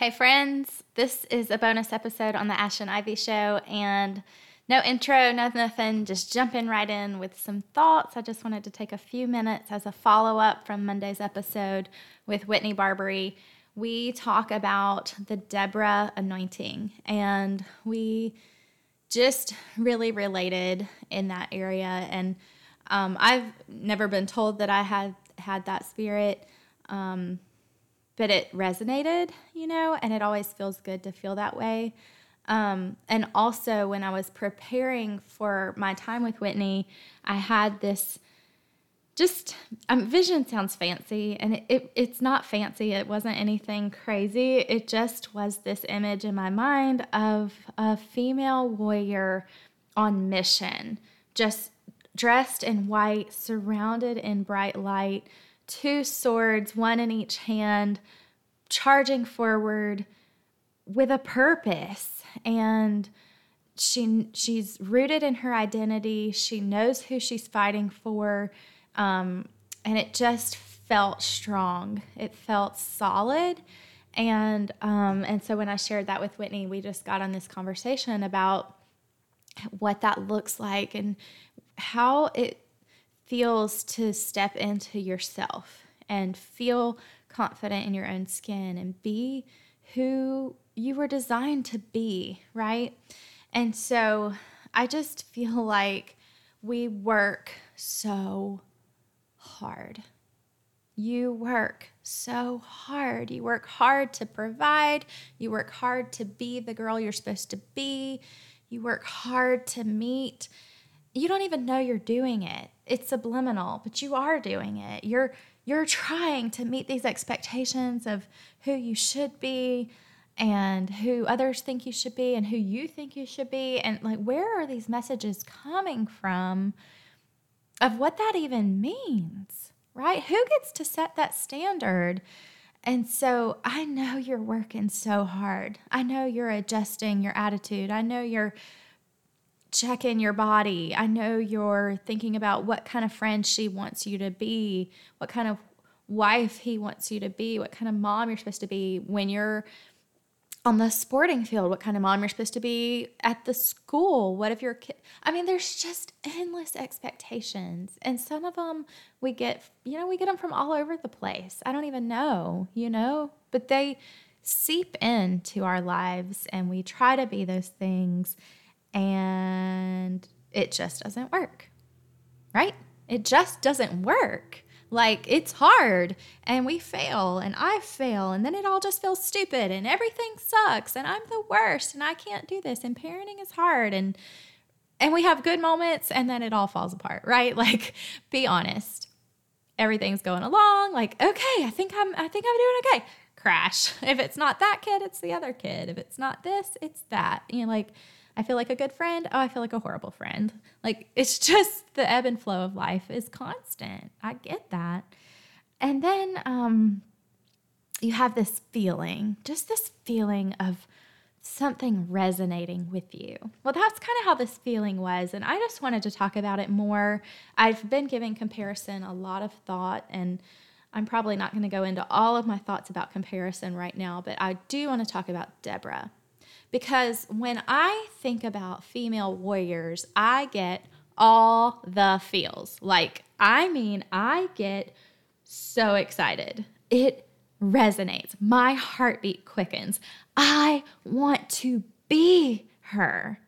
Hey, friends, this is a bonus episode on the Ash and Ivy Show, and no intro, no nothing, just jumping right in with some thoughts. I just wanted to take a few minutes as a follow up from Monday's episode with Whitney Barbary. We talk about the Deborah anointing, and we just really related in that area. And um, I've never been told that I had had that spirit. Um, but it resonated, you know, and it always feels good to feel that way. Um, and also, when I was preparing for my time with Whitney, I had this just um, vision sounds fancy, and it, it, it's not fancy. It wasn't anything crazy. It just was this image in my mind of a female warrior on mission, just dressed in white, surrounded in bright light two swords, one in each hand, charging forward with a purpose. And she she's rooted in her identity. She knows who she's fighting for, um, and it just felt strong. It felt solid, and um, and so when I shared that with Whitney, we just got on this conversation about what that looks like and how it feels to step into yourself and feel confident in your own skin and be who you were designed to be, right? And so I just feel like we work so hard. You work so hard. You work hard to provide. You work hard to be the girl you're supposed to be. You work hard to meet you don't even know you're doing it. It's subliminal, but you are doing it. You're you're trying to meet these expectations of who you should be and who others think you should be and who you think you should be and like where are these messages coming from of what that even means, right? Who gets to set that standard? And so I know you're working so hard. I know you're adjusting your attitude. I know you're check in your body. I know you're thinking about what kind of friend she wants you to be, what kind of wife he wants you to be, what kind of mom you're supposed to be when you're on the sporting field, what kind of mom you're supposed to be at the school. What if your kid? I mean, there's just endless expectations. And some of them we get, you know, we get them from all over the place. I don't even know, you know, but they seep into our lives and we try to be those things and it just doesn't work, right? It just doesn't work. Like it's hard and we fail and I fail and then it all just feels stupid and everything sucks and I'm the worst and I can't do this and parenting is hard and and we have good moments and then it all falls apart, right? Like be honest. Everything's going along like okay, I think I'm I think I'm doing okay. Crash. If it's not that kid, it's the other kid. If it's not this, it's that. You know like I feel like a good friend. Oh, I feel like a horrible friend. Like it's just the ebb and flow of life is constant. I get that. And then um, you have this feeling, just this feeling of something resonating with you. Well, that's kind of how this feeling was. And I just wanted to talk about it more. I've been giving comparison a lot of thought, and I'm probably not going to go into all of my thoughts about comparison right now, but I do want to talk about Deborah. Because when I think about female warriors, I get all the feels. Like, I mean, I get so excited. It resonates. My heartbeat quickens. I want to be her,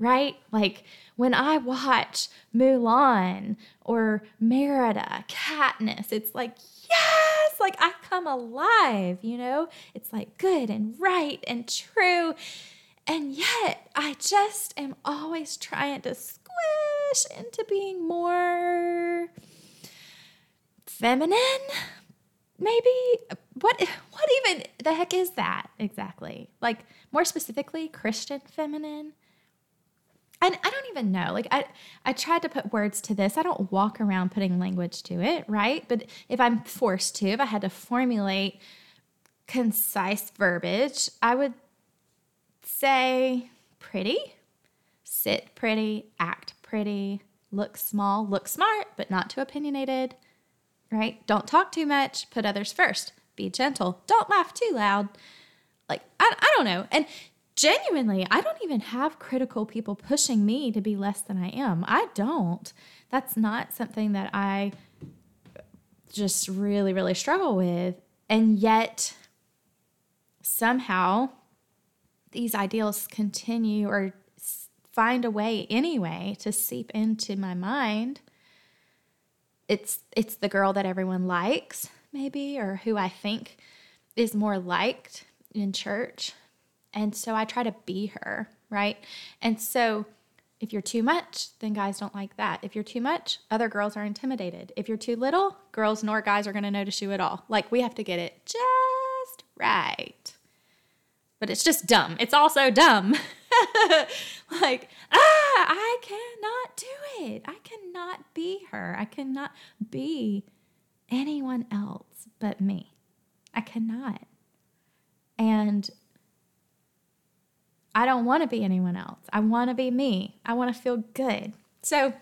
right? Like when I watch Mulan or Merida, Katniss, it's like, yes, like I come alive, you know? It's like good and right and true. And yet, I just am always trying to squish into being more feminine. Maybe what what even the heck is that exactly? Like more specifically Christian feminine? And I don't even know. Like I I tried to put words to this. I don't walk around putting language to it, right? But if I'm forced to, if I had to formulate concise verbiage, I would say pretty, sit pretty, act pretty, look small, look smart, but not too opinionated, right? Don't talk too much, put others first, be gentle, don't laugh too loud. like I, I don't know. And genuinely, I don't even have critical people pushing me to be less than I am. I don't. That's not something that I just really, really struggle with. And yet, somehow, these ideals continue or find a way anyway to seep into my mind. It's it's the girl that everyone likes, maybe, or who I think is more liked in church. And so I try to be her, right? And so if you're too much, then guys don't like that. If you're too much, other girls are intimidated. If you're too little, girls nor guys are going to notice you at all. Like we have to get it just right. But it's just dumb. It's also dumb. like, ah, I cannot do it. I cannot be her. I cannot be anyone else but me. I cannot. And I don't want to be anyone else. I want to be me. I want to feel good. So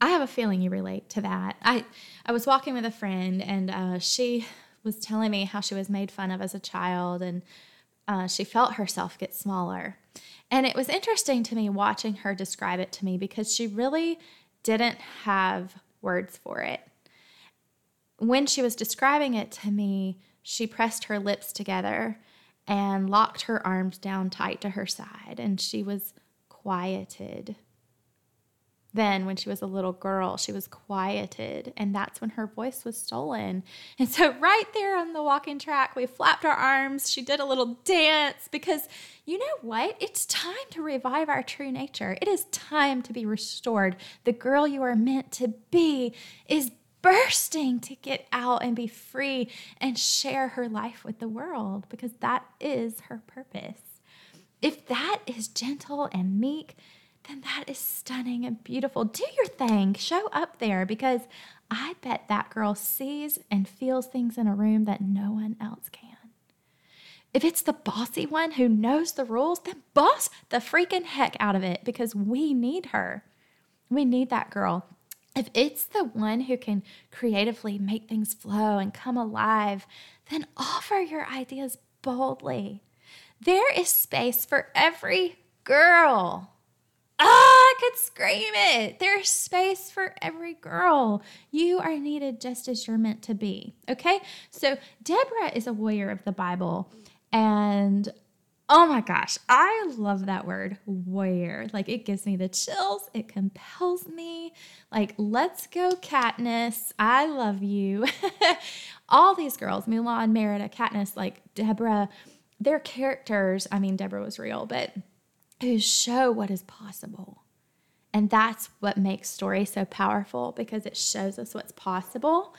I have a feeling you relate to that. I I was walking with a friend and uh, she was telling me how she was made fun of as a child and uh, she felt herself get smaller. And it was interesting to me watching her describe it to me because she really didn't have words for it. When she was describing it to me, she pressed her lips together and locked her arms down tight to her side, and she was quieted. Then, when she was a little girl, she was quieted, and that's when her voice was stolen. And so, right there on the walking track, we flapped our arms. She did a little dance because you know what? It's time to revive our true nature. It is time to be restored. The girl you are meant to be is bursting to get out and be free and share her life with the world because that is her purpose. If that is gentle and meek, then that is stunning and beautiful. Do your thing, show up there because I bet that girl sees and feels things in a room that no one else can. If it's the bossy one who knows the rules, then boss the freaking heck out of it because we need her. We need that girl if it's the one who can creatively make things flow and come alive, then offer your ideas boldly. There is space for every girl. Ah, I could scream it. There's space for every girl. You are needed just as you're meant to be. Okay? So, Deborah is a warrior of the Bible, and Oh my gosh, I love that word, warrior. Like it gives me the chills, it compels me. Like, let's go, Katniss. I love you. All these girls, Mulan, Merida, Katniss, like Deborah, their characters, I mean, Deborah was real, but who show what is possible. And that's what makes story so powerful because it shows us what's possible.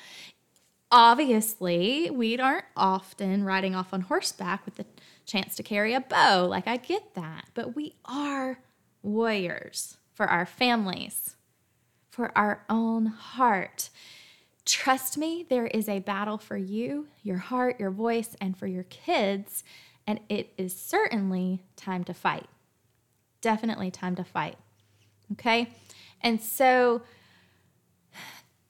Obviously, we aren't often riding off on horseback with the chance to carry a bow. Like, I get that. But we are warriors for our families, for our own heart. Trust me, there is a battle for you, your heart, your voice, and for your kids. And it is certainly time to fight. Definitely time to fight. Okay? And so,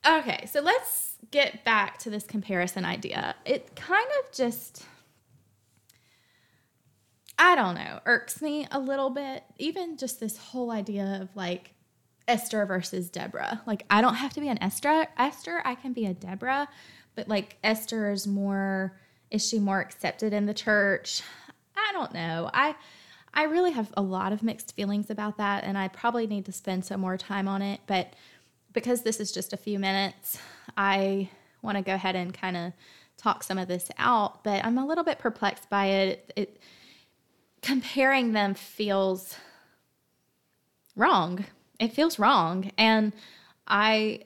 okay, so let's get back to this comparison idea. It kind of just I don't know, irks me a little bit. Even just this whole idea of like Esther versus Deborah. Like I don't have to be an Esther. Esther, I can be a Deborah, but like Esther is more is she more accepted in the church? I don't know. I I really have a lot of mixed feelings about that and I probably need to spend some more time on it, but because this is just a few minutes, I want to go ahead and kind of talk some of this out, but I'm a little bit perplexed by it. It comparing them feels wrong. It feels wrong. And I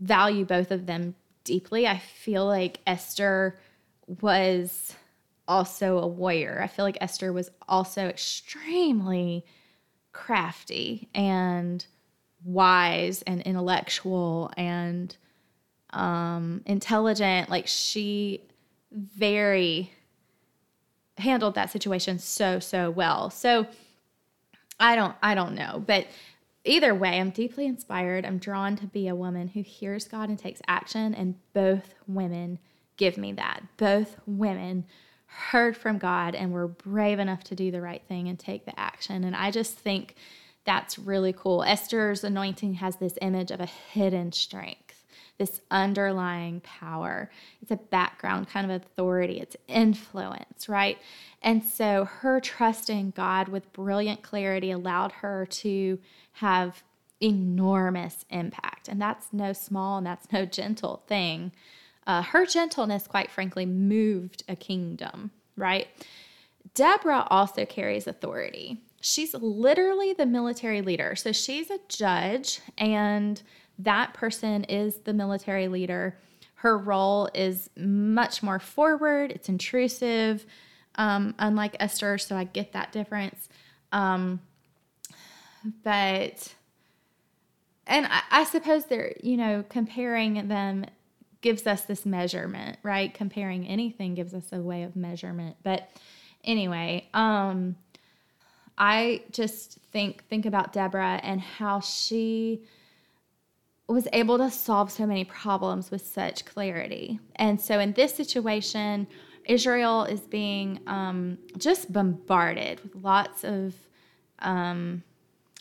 value both of them deeply. I feel like Esther was also a warrior. I feel like Esther was also extremely crafty and wise and intellectual and um, intelligent. Like she very handled that situation so so well. So I don't I don't know, but either way, I'm deeply inspired. I'm drawn to be a woman who hears God and takes action and both women give me that. Both women heard from God and were brave enough to do the right thing and take the action. And I just think that's really cool. Esther's anointing has this image of a hidden strength, this underlying power. It's a background kind of authority, it's influence, right? And so her trusting God with brilliant clarity allowed her to have enormous impact. And that's no small and that's no gentle thing. Uh, her gentleness, quite frankly, moved a kingdom, right? Deborah also carries authority. She's literally the military leader. So she's a judge, and that person is the military leader. Her role is much more forward, it's intrusive, um, unlike Esther. So I get that difference. Um, but, and I, I suppose they're, you know, comparing them gives us this measurement, right? Comparing anything gives us a way of measurement. But anyway, um I just think think about Deborah and how she was able to solve so many problems with such clarity. And so in this situation, Israel is being um, just bombarded with lots of um,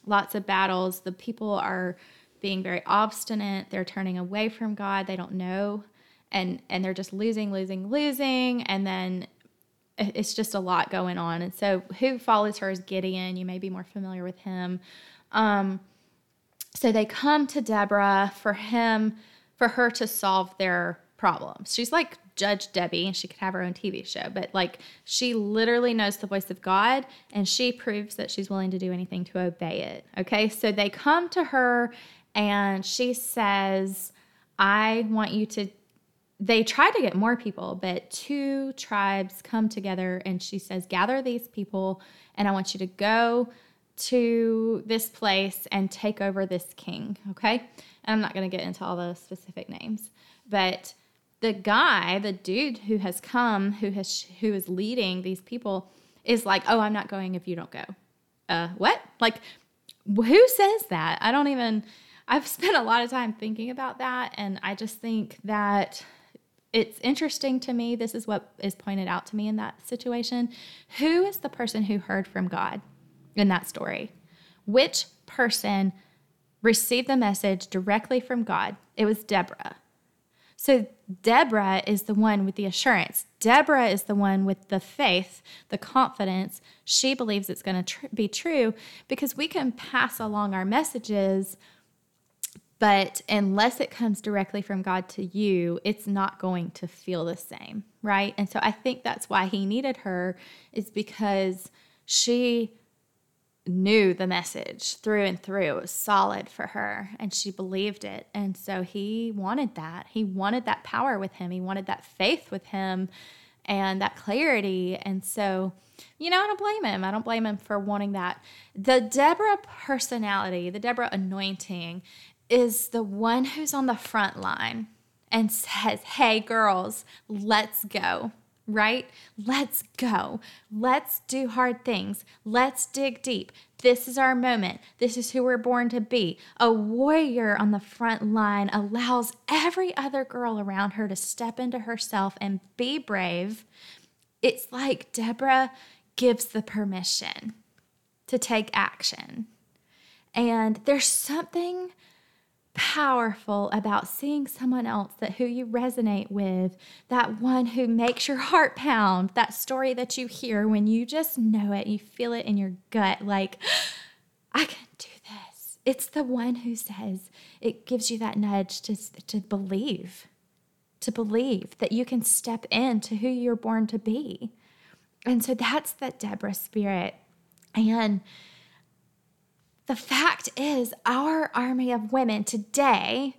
lots of battles. The people are being very obstinate. They're turning away from God. They don't know. And and they're just losing, losing, losing. And then it's just a lot going on. And so who follows her is Gideon. You may be more familiar with him. Um, so they come to Deborah for him, for her to solve their problems. She's like Judge Debbie, and she could have her own TV show, but like she literally knows the voice of God and she proves that she's willing to do anything to obey it. Okay, so they come to her and she says, I want you to. They try to get more people, but two tribes come together, and she says, Gather these people, and I want you to go to this place and take over this king. Okay. And I'm not going to get into all the specific names, but the guy, the dude who has come, who has who is leading these people, is like, "Oh, I'm not going if you don't go." Uh, what? Like, who says that? I don't even. I've spent a lot of time thinking about that, and I just think that it's interesting to me. This is what is pointed out to me in that situation. Who is the person who heard from God in that story? Which person received the message directly from God? It was Deborah. So Deborah is the one with the assurance. Deborah is the one with the faith, the confidence. She believes it's going to tr- be true because we can pass along our messages but unless it comes directly from God to you, it's not going to feel the same, right? And so I think that's why he needed her, is because she knew the message through and through. It was solid for her and she believed it. And so he wanted that. He wanted that power with him, he wanted that faith with him and that clarity. And so, you know, I don't blame him. I don't blame him for wanting that. The Deborah personality, the Deborah anointing is the one who's on the front line and says, Hey, girls, let's go, right? Let's go. Let's do hard things. Let's dig deep. This is our moment. This is who we're born to be. A warrior on the front line allows every other girl around her to step into herself and be brave. It's like Deborah gives the permission to take action. And there's something powerful about seeing someone else that who you resonate with, that one who makes your heart pound, that story that you hear when you just know it, you feel it in your gut like I can do this. It's the one who says it gives you that nudge to to believe. To believe that you can step into who you're born to be. And so that's that Deborah spirit. And the fact is, our army of women today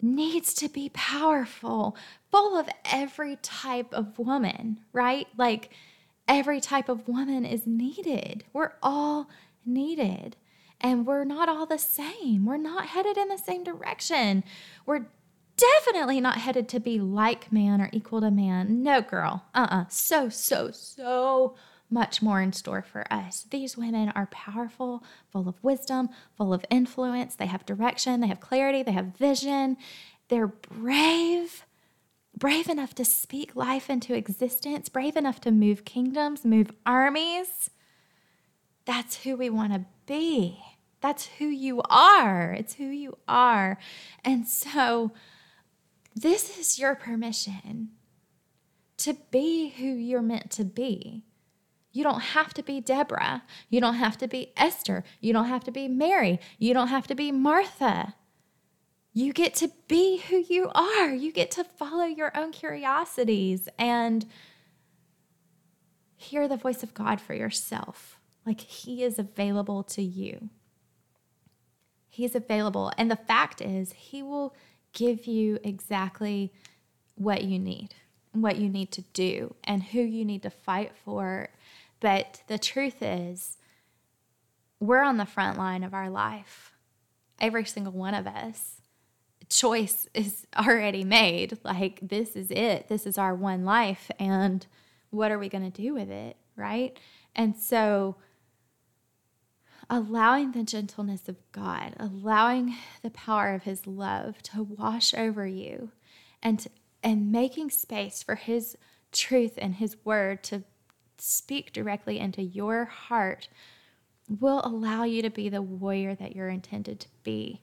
needs to be powerful, full of every type of woman, right? Like every type of woman is needed. We're all needed. And we're not all the same. We're not headed in the same direction. We're definitely not headed to be like man or equal to man. No, girl. Uh uh-uh. uh. So, so, so much more in store for us. These women are powerful, full of wisdom, full of influence. They have direction, they have clarity, they have vision. They're brave. brave enough to speak life into existence, brave enough to move kingdoms, move armies. That's who we want to be. That's who you are. It's who you are. And so, this is your permission to be who you're meant to be. You don't have to be Deborah. You don't have to be Esther. You don't have to be Mary. You don't have to be Martha. You get to be who you are. You get to follow your own curiosities and hear the voice of God for yourself. Like He is available to you. He's available. And the fact is, He will give you exactly what you need, what you need to do, and who you need to fight for. But the truth is, we're on the front line of our life, every single one of us choice is already made. Like, this is it. This is our one life. And what are we going to do with it? Right. And so, allowing the gentleness of God, allowing the power of His love to wash over you, and, and making space for His truth and His word to speak directly into your heart will allow you to be the warrior that you're intended to be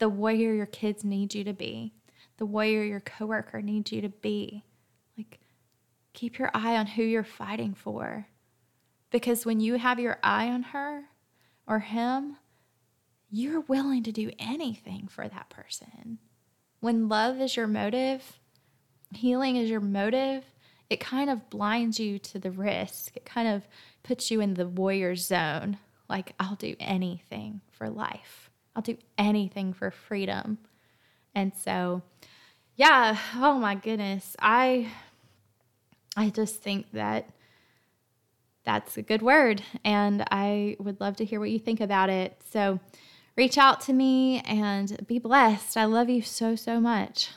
the warrior your kids need you to be, the warrior your coworker needs you to be. Like, keep your eye on who you're fighting for. Because when you have your eye on her or him, you're willing to do anything for that person. When love is your motive, healing is your motive, it kind of blinds you to the risk. It kind of puts you in the warrior zone. Like, I'll do anything for life. I'll do anything for freedom. And so, yeah, oh my goodness. I I just think that that's a good word and I would love to hear what you think about it. So, reach out to me and be blessed. I love you so so much.